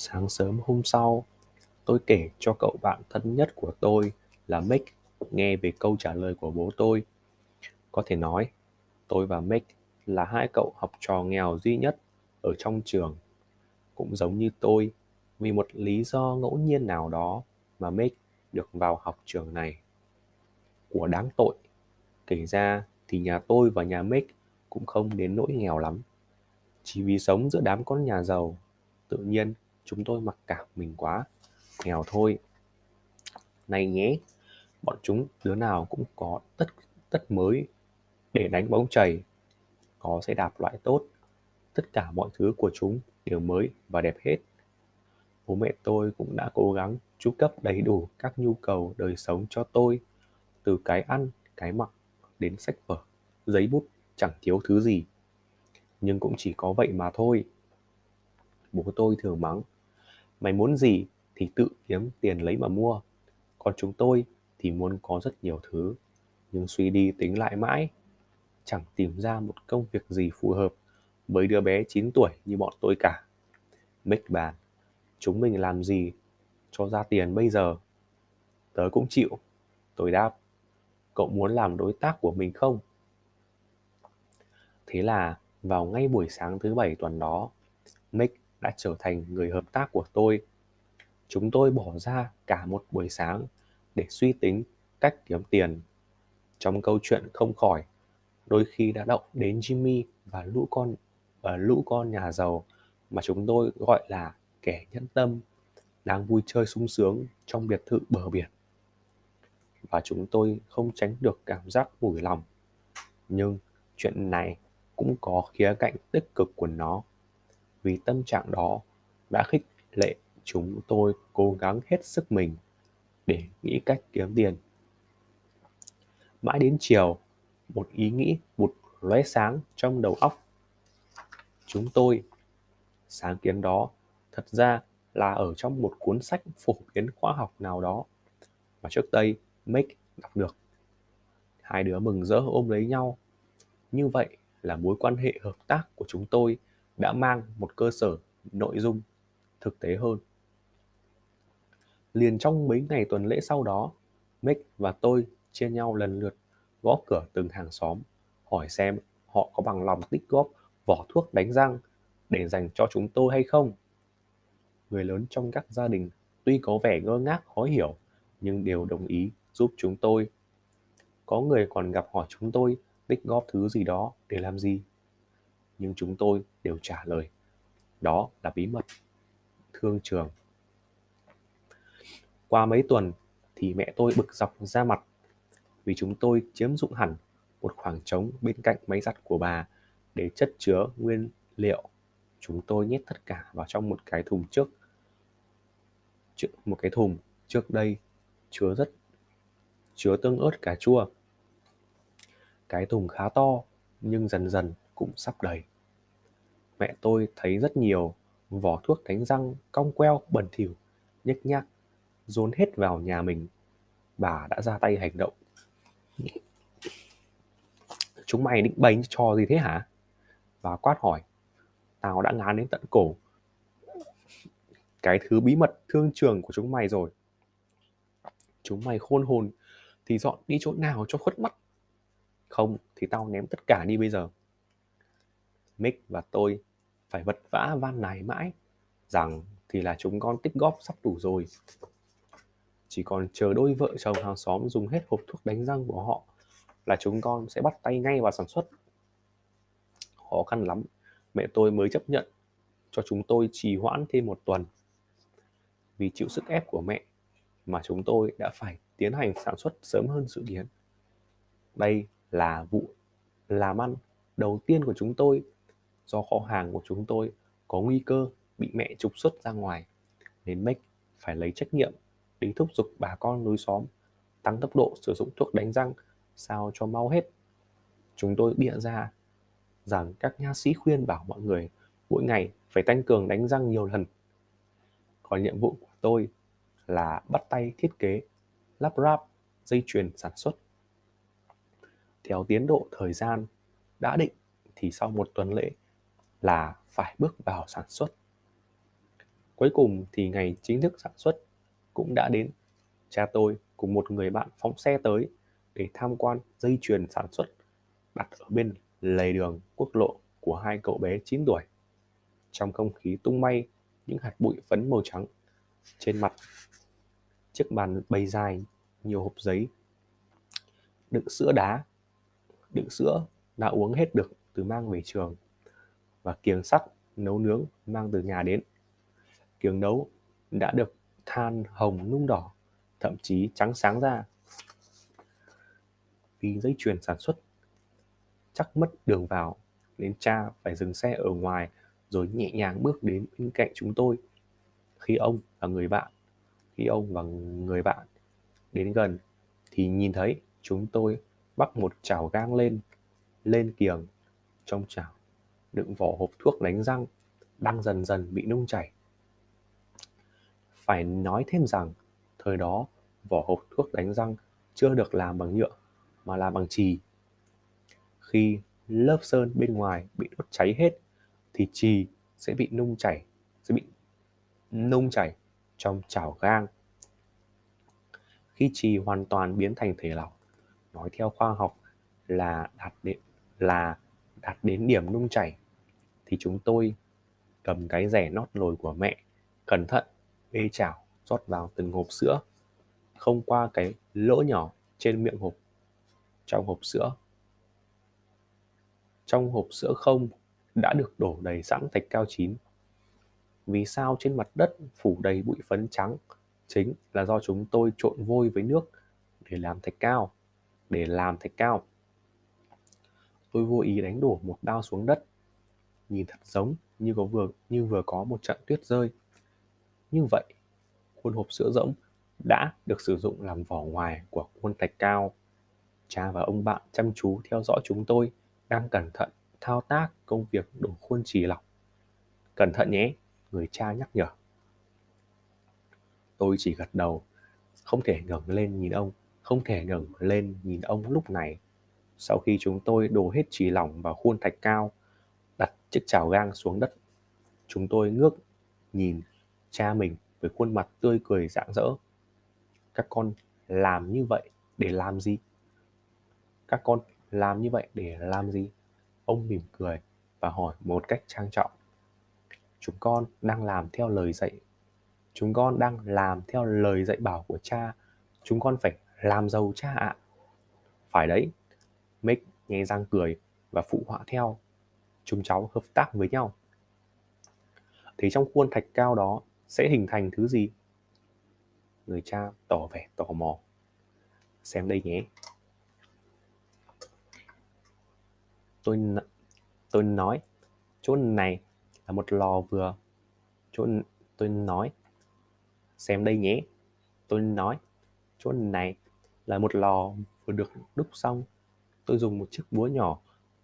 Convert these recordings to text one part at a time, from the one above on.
Sáng sớm hôm sau, tôi kể cho cậu bạn thân nhất của tôi là Mick nghe về câu trả lời của bố tôi. Có thể nói, tôi và Mick là hai cậu học trò nghèo duy nhất ở trong trường. Cũng giống như tôi, vì một lý do ngẫu nhiên nào đó mà Mick được vào học trường này. Của đáng tội, kể ra thì nhà tôi và nhà Mick cũng không đến nỗi nghèo lắm. Chỉ vì sống giữa đám con nhà giàu, tự nhiên chúng tôi mặc cảm mình quá, nghèo thôi. Này nhé, bọn chúng đứa nào cũng có tất tất mới để đánh bóng chày, có xe đạp loại tốt. Tất cả mọi thứ của chúng đều mới và đẹp hết. Bố mẹ tôi cũng đã cố gắng chu cấp đầy đủ các nhu cầu đời sống cho tôi, từ cái ăn, cái mặc đến sách vở, giấy bút chẳng thiếu thứ gì. Nhưng cũng chỉ có vậy mà thôi. Bố tôi thường mắng, mày muốn gì thì tự kiếm tiền lấy mà mua. Còn chúng tôi thì muốn có rất nhiều thứ, nhưng suy đi tính lại mãi, chẳng tìm ra một công việc gì phù hợp với đứa bé 9 tuổi như bọn tôi cả. Mick bàn, chúng mình làm gì cho ra tiền bây giờ? Tớ cũng chịu. Tôi đáp, cậu muốn làm đối tác của mình không? Thế là vào ngay buổi sáng thứ bảy tuần đó, Mick đã trở thành người hợp tác của tôi. Chúng tôi bỏ ra cả một buổi sáng để suy tính cách kiếm tiền. Trong câu chuyện không khỏi, đôi khi đã động đến Jimmy và lũ con và lũ con nhà giàu mà chúng tôi gọi là kẻ nhẫn tâm đang vui chơi sung sướng trong biệt thự bờ biển. Và chúng tôi không tránh được cảm giác mủi lòng. Nhưng chuyện này cũng có khía cạnh tích cực của nó. Vì tâm trạng đó đã khích lệ chúng tôi cố gắng hết sức mình để nghĩ cách kiếm tiền. Mãi đến chiều, một ý nghĩ một lóe sáng trong đầu óc. Chúng tôi, sáng kiến đó thật ra là ở trong một cuốn sách phổ biến khoa học nào đó mà trước đây Mick đọc được. Hai đứa mừng rỡ ôm lấy nhau. Như vậy là mối quan hệ hợp tác của chúng tôi đã mang một cơ sở nội dung thực tế hơn. Liền trong mấy ngày tuần lễ sau đó, Mick và tôi chia nhau lần lượt gõ cửa từng hàng xóm, hỏi xem họ có bằng lòng tích góp vỏ thuốc đánh răng để dành cho chúng tôi hay không. Người lớn trong các gia đình tuy có vẻ ngơ ngác khó hiểu, nhưng đều đồng ý giúp chúng tôi. Có người còn gặp hỏi chúng tôi tích góp thứ gì đó để làm gì. Nhưng chúng tôi đều trả lời, đó là bí mật. Thương trường qua mấy tuần thì mẹ tôi bực dọc ra mặt vì chúng tôi chiếm dụng hẳn một khoảng trống bên cạnh máy giặt của bà để chất chứa nguyên liệu. Chúng tôi nhét tất cả vào trong một cái thùng trước một cái thùng trước đây chứa rất chứa tương ớt cà chua. Cái thùng khá to nhưng dần dần cũng sắp đầy. Mẹ tôi thấy rất nhiều vỏ thuốc đánh răng, cong queo, bẩn thỉu, nhếch nhác, dồn hết vào nhà mình. Bà đã ra tay hành động. Chúng mày định bày trò gì thế hả? Bà quát hỏi. Tao đã ngán đến tận cổ. Cái thứ bí mật thương trường của chúng mày rồi. Chúng mày khôn hồn thì dọn đi chỗ nào cho khuất mắt? Không, thì tao ném tất cả đi bây giờ. Mick và tôi phải vật vã van nài mãi rằng thì là chúng con tích góp sắp đủ rồi chỉ còn chờ đôi vợ chồng hàng xóm dùng hết hộp thuốc đánh răng của họ là chúng con sẽ bắt tay ngay vào sản xuất. Khó khăn lắm, mẹ tôi mới chấp nhận cho chúng tôi trì hoãn thêm một tuần. Vì chịu sức ép của mẹ mà chúng tôi đã phải tiến hành sản xuất sớm hơn dự kiến. Đây là vụ làm ăn đầu tiên của chúng tôi do kho hàng của chúng tôi có nguy cơ bị mẹ trục xuất ra ngoài nên Mick phải lấy trách nhiệm để thúc giục bà con lối xóm tăng tốc độ sử dụng thuốc đánh răng sao cho mau hết. Chúng tôi bịa ra rằng các nha sĩ khuyên bảo mọi người mỗi ngày phải tăng cường đánh răng nhiều lần. Còn nhiệm vụ của tôi là bắt tay thiết kế, lắp ráp, dây chuyền sản xuất. Theo tiến độ thời gian đã định thì sau một tuần lễ là phải bước vào sản xuất. Cuối cùng thì ngày chính thức sản xuất cũng đã đến. Cha tôi cùng một người bạn phóng xe tới để tham quan dây chuyền sản xuất đặt ở bên lề đường quốc lộ của hai cậu bé 9 tuổi. Trong không khí tung bay, những hạt bụi phấn màu trắng trên mặt, chiếc bàn bày dài, nhiều hộp giấy, đựng sữa đá, đựng sữa đã uống hết được từ mang về trường và kiềng sắt nấu nướng mang từ nhà đến. Kiềng nấu đã được than hồng nung đỏ, thậm chí trắng sáng ra. Vì dây chuyền sản xuất, chắc mất đường vào, nên cha phải dừng xe ở ngoài rồi nhẹ nhàng bước đến bên cạnh chúng tôi. Khi ông và người bạn, khi ông và người bạn đến gần thì nhìn thấy chúng tôi bắt một chảo gang lên lên kiềng trong chảo đựng vỏ hộp thuốc đánh răng đang dần dần bị nung chảy. Phải nói thêm rằng, thời đó, vỏ hộp thuốc đánh răng chưa được làm bằng nhựa, mà là bằng chì. Khi lớp sơn bên ngoài bị đốt cháy hết, thì chì sẽ bị nung chảy, sẽ bị nung chảy trong chảo gang. Khi trì hoàn toàn biến thành thể lỏng, nói theo khoa học là đạt đến, là đạt đến điểm nung chảy thì chúng tôi cầm cái rẻ nót lồi của mẹ, cẩn thận bê chảo, rót vào từng hộp sữa. Không qua cái lỗ nhỏ trên miệng hộp, trong hộp sữa. Trong hộp sữa không đã được đổ đầy sẵn thạch cao chín. Vì sao trên mặt đất phủ đầy bụi phấn trắng? Chính là do chúng tôi trộn vôi với nước để làm thạch cao, để làm thạch cao. Tôi vô ý đánh đổ một đao xuống đất nhìn thật giống như có vừa, như vừa có một trận tuyết rơi. Như vậy, khuôn hộp sữa rỗng đã được sử dụng làm vỏ ngoài của khuôn thạch cao. Cha và ông bạn chăm chú theo dõi chúng tôi, đang cẩn thận thao tác công việc đổ khuôn trì lọc. Cẩn thận nhé, người cha nhắc nhở. Tôi chỉ gật đầu, không thể ngẩng lên nhìn ông, không thể ngẩng lên nhìn ông lúc này. Sau khi chúng tôi đổ hết trì lỏng vào khuôn thạch cao đặt chiếc chảo gang xuống đất. Chúng tôi ngước nhìn cha mình với khuôn mặt tươi cười rạng rỡ. Các con làm như vậy để làm gì? Các con làm như vậy để làm gì? Ông mỉm cười và hỏi một cách trang trọng. Chúng con đang làm theo lời dạy. Chúng con đang làm theo lời dạy bảo của cha. Chúng con phải làm giàu cha ạ. Phải đấy. Mick nghe răng cười và phụ họa theo chúng cháu hợp tác với nhau. Thì trong khuôn thạch cao đó sẽ hình thành thứ gì? Người cha tỏ vẻ tò mò. Xem đây nhé. Tôi tôi nói, chỗ này là một lò vừa. Chỗ tôi nói, xem đây nhé. Tôi nói, chỗ này là một lò vừa được đúc xong. Tôi dùng một chiếc búa nhỏ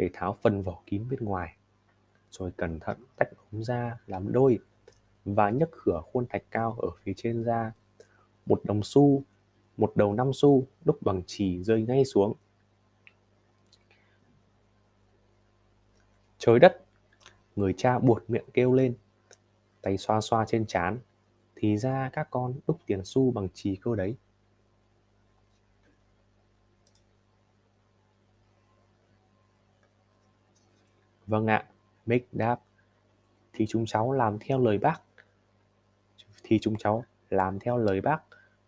để tháo phần vỏ kín bên ngoài. Rồi cẩn thận tách ống ra làm đôi và nhấc khửa khuôn thạch cao ở phía trên ra một đồng xu, một đầu năm xu, đúc bằng chì rơi ngay xuống. Trời đất, người cha buột miệng kêu lên, tay xoa xoa trên trán, thì ra các con đúc tiền xu bằng chì cơ đấy. Vâng ạ. Mick đáp. Thì chúng cháu làm theo lời bác. Thì chúng cháu làm theo lời bác.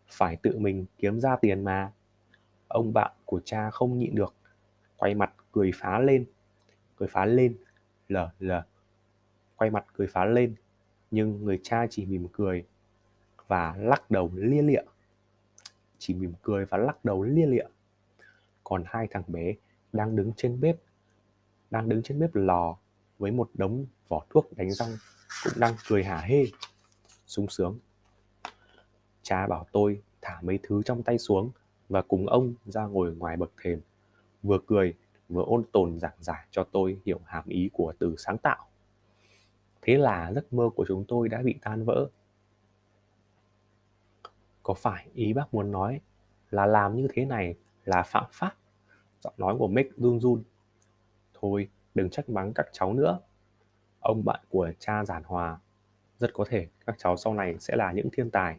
Phải tự mình kiếm ra tiền mà. Ông bạn của cha không nhịn được. Quay mặt cười phá lên. Cười phá lên. Lờ lờ quay mặt cười phá lên. Nhưng người cha chỉ mỉm cười và lắc đầu lia lịa. Chỉ mỉm cười và lắc đầu lia lịa. Còn hai thằng bé đang đứng trên bếp đang đứng trên bếp lò với một đống vỏ thuốc đánh răng cũng đang cười hả hê, sung sướng. Cha bảo tôi thả mấy thứ trong tay xuống và cùng ông ra ngồi ngoài bậc thềm, vừa cười vừa ôn tồn giảng giải cho tôi hiểu hàm ý của từ sáng tạo. Thế là giấc mơ của chúng tôi đã bị tan vỡ. Có phải ý bác muốn nói là làm như thế này là phạm pháp? Giọng nói của mick run run thôi đừng trách mắng các cháu nữa ông bạn của cha giản hòa Rất có thể các cháu sau này sẽ là những thiên tài.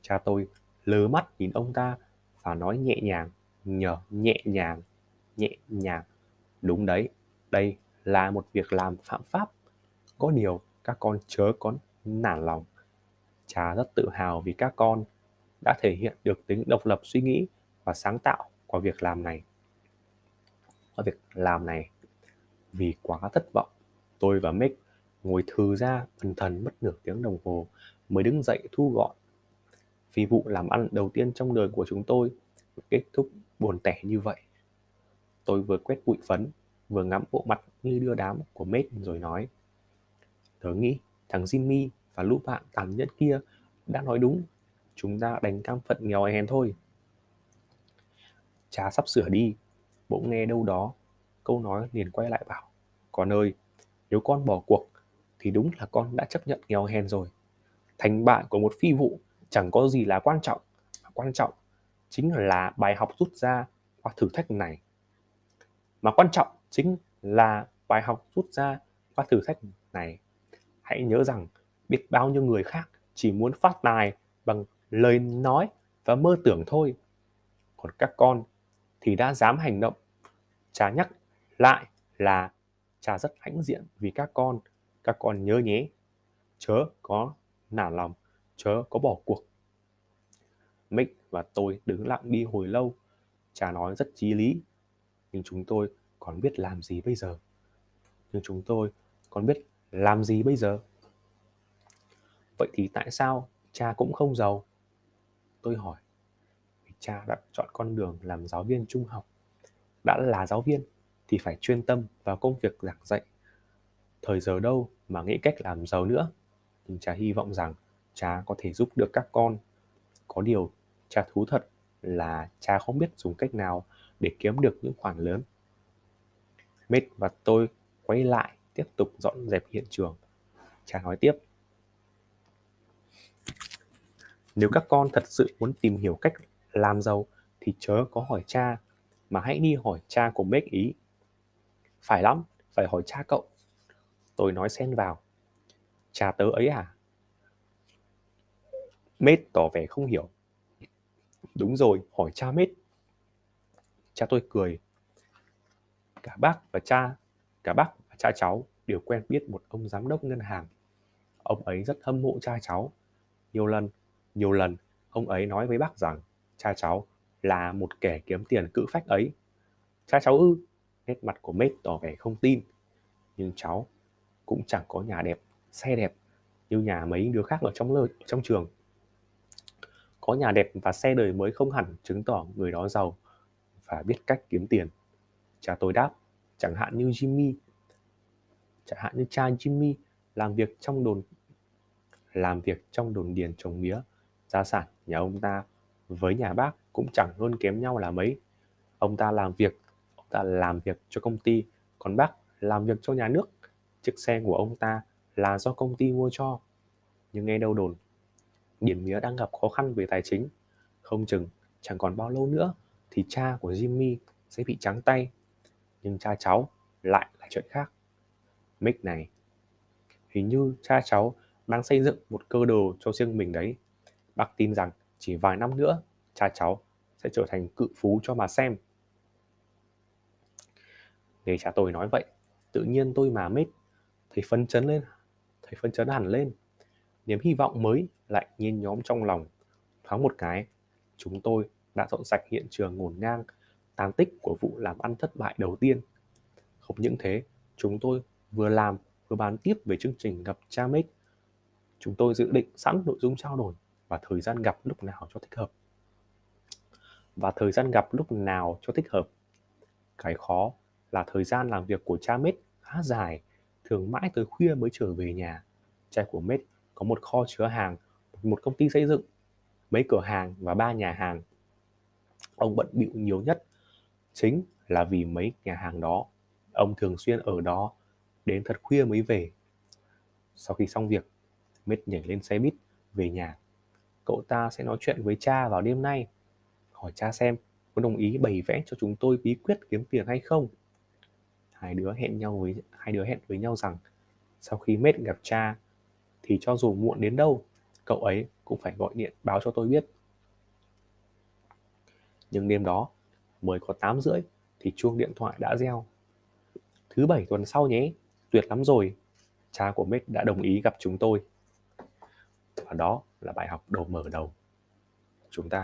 Cha tôi lớ mắt nhìn ông ta và nói nhẹ nhàng, nhờ nhẹ nhàng, nhẹ nhàng. Đúng đấy, đây là một việc làm phạm pháp. Có điều các con chớ có nản lòng. Cha rất tự hào vì các con đã thể hiện được tính độc lập suy nghĩ và sáng tạo qua việc làm này. Qua việc làm này, vì quá thất vọng, tôi và Mick ngồi thư ra thần thần mất nửa tiếng đồng hồ mới đứng dậy thu gọn. Phi vụ làm ăn đầu tiên trong đời của chúng tôi kết thúc buồn tẻ như vậy. Tôi vừa quét bụi phấn, vừa ngắm bộ mặt như đưa đám của Mết rồi nói. Tớ nghĩ thằng Jimmy và lũ bạn tàn nhẫn kia đã nói đúng. Chúng ta đánh cam phận nghèo hèn thôi. Cha sắp sửa đi, bỗng nghe đâu đó, câu nói liền quay lại bảo. Con ơi, nếu con bỏ cuộc thì đúng là con đã chấp nhận nghèo hèn rồi. Thành bại của một phi vụ chẳng có gì là quan trọng. Mà quan trọng chính là bài học rút ra qua thử thách này. Mà quan trọng chính là bài học rút ra qua thử thách này. Hãy nhớ rằng biết bao nhiêu người khác chỉ muốn phát tài bằng lời nói và mơ tưởng thôi. Còn các con thì đã dám hành động. Cha nhắc lại là cha rất hãnh diện vì các con các con nhớ nhé. Chớ có nản lòng, chớ có bỏ cuộc. Mick và tôi đứng lặng đi hồi lâu. Cha nói rất chí lý, nhưng chúng tôi còn biết làm gì bây giờ? Nhưng chúng tôi còn biết làm gì bây giờ? Vậy thì tại sao cha cũng không giàu? Tôi hỏi. Vì cha đã chọn con đường làm giáo viên trung học đã là giáo viên thì phải chuyên tâm vào công việc giảng dạy. Thời giờ đâu mà nghĩ cách làm giàu nữa, nhưng cha hy vọng rằng cha có thể giúp được các con. Có điều, cha thú thật là cha không biết dùng cách nào để kiếm được những khoản lớn. Mết và tôi quay lại tiếp tục dọn dẹp hiện trường. Cha nói tiếp. Nếu các con thật sự muốn tìm hiểu cách làm giàu thì chớ có hỏi cha mà hãy đi hỏi cha của Mết ý. Phải lắm, phải hỏi cha cậu. Tôi nói xen vào. Cha tớ ấy à? Mết tỏ vẻ không hiểu. Đúng rồi, hỏi cha mết cha tôi cười. Cả bác và cha, cả bác và cha cháu đều quen biết một ông giám đốc ngân hàng. Ông ấy rất hâm mộ cha cháu. Nhiều lần nhiều lần, ông ấy nói với bác rằng, cha cháu là một kẻ kiếm tiền cự phách ấy. Cha cháu ư, nét mặt của mết tỏ vẻ không tin. Nhưng cháu cũng chẳng có nhà đẹp, xe đẹp như nhà mấy đứa khác ở trong lời trong trường. Có nhà đẹp và xe đời mới không hẳn chứng tỏ người đó giàu và biết cách kiếm tiền. Cha tôi đáp, chẳng hạn như Jimmy, chẳng hạn như cha Jimmy làm việc trong đồn, làm việc trong đồn điền trồng mía, gia sản nhà ông ta với nhà bác cũng chẳng hơn kém nhau là mấy. Ông ta làm việc, ông ta làm việc cho công ty, còn bác làm việc cho nhà nước. Chiếc xe của ông ta là do công ty mua cho. Nhưng nghe đâu đồn, điển mía đang gặp khó khăn về tài chính. Không chừng chẳng còn bao lâu nữa thì cha của Jimmy sẽ bị trắng tay. Nhưng cha cháu lại là chuyện khác. Mick này, hình như cha cháu đang xây dựng một cơ đồ cho riêng mình đấy. Bác tin rằng chỉ vài năm nữa, cha cháu sẽ trở thành cự phú cho mà xem. Nghe cha tôi nói vậy, tự nhiên tôi mà mết, thấy phấn chấn lên, thấy phấn chấn hẳn lên. Niềm hy vọng mới lại nhiên nhóm trong lòng, thoáng một cái, chúng tôi đã dọn sạch hiện trường ngổn ngang, tàn tích của vụ làm ăn thất bại đầu tiên. Không những thế, chúng tôi vừa làm, vừa bàn tiếp về chương trình gặp cha mít Chúng tôi dự định sẵn nội dung trao đổi và thời gian gặp lúc nào cho thích hợp. Và thời gian gặp lúc nào cho thích hợp. Cái khó là thời gian làm việc của cha mết khá dài thường mãi tới khuya mới trở về nhà. Cha của Mết có một kho chứa hàng, một công ty xây dựng, mấy cửa hàng và ba nhà hàng. Ông bận bịu nhiều nhất chính là vì mấy nhà hàng đó. Ông thường xuyên ở đó đến thật khuya mới về. Sau khi xong việc, Mết nhảy lên xe buýt về nhà. Cậu ta sẽ nói chuyện với cha vào đêm nay. Hỏi cha xem có đồng ý bày vẽ cho chúng tôi bí quyết kiếm tiền hay không hai đứa hẹn nhau với hai đứa hẹn với nhau rằng sau khi mết gặp cha thì cho dù muộn đến đâu, cậu ấy cũng phải gọi điện báo cho tôi biết. Nhưng đêm đó, mới có 8 rưỡi thì chuông điện thoại đã reo. Thứ bảy tuần sau nhé, tuyệt lắm rồi. Cha của mết đã đồng ý gặp chúng tôi. Và đó là bài học đầu mở đầu. Chúng ta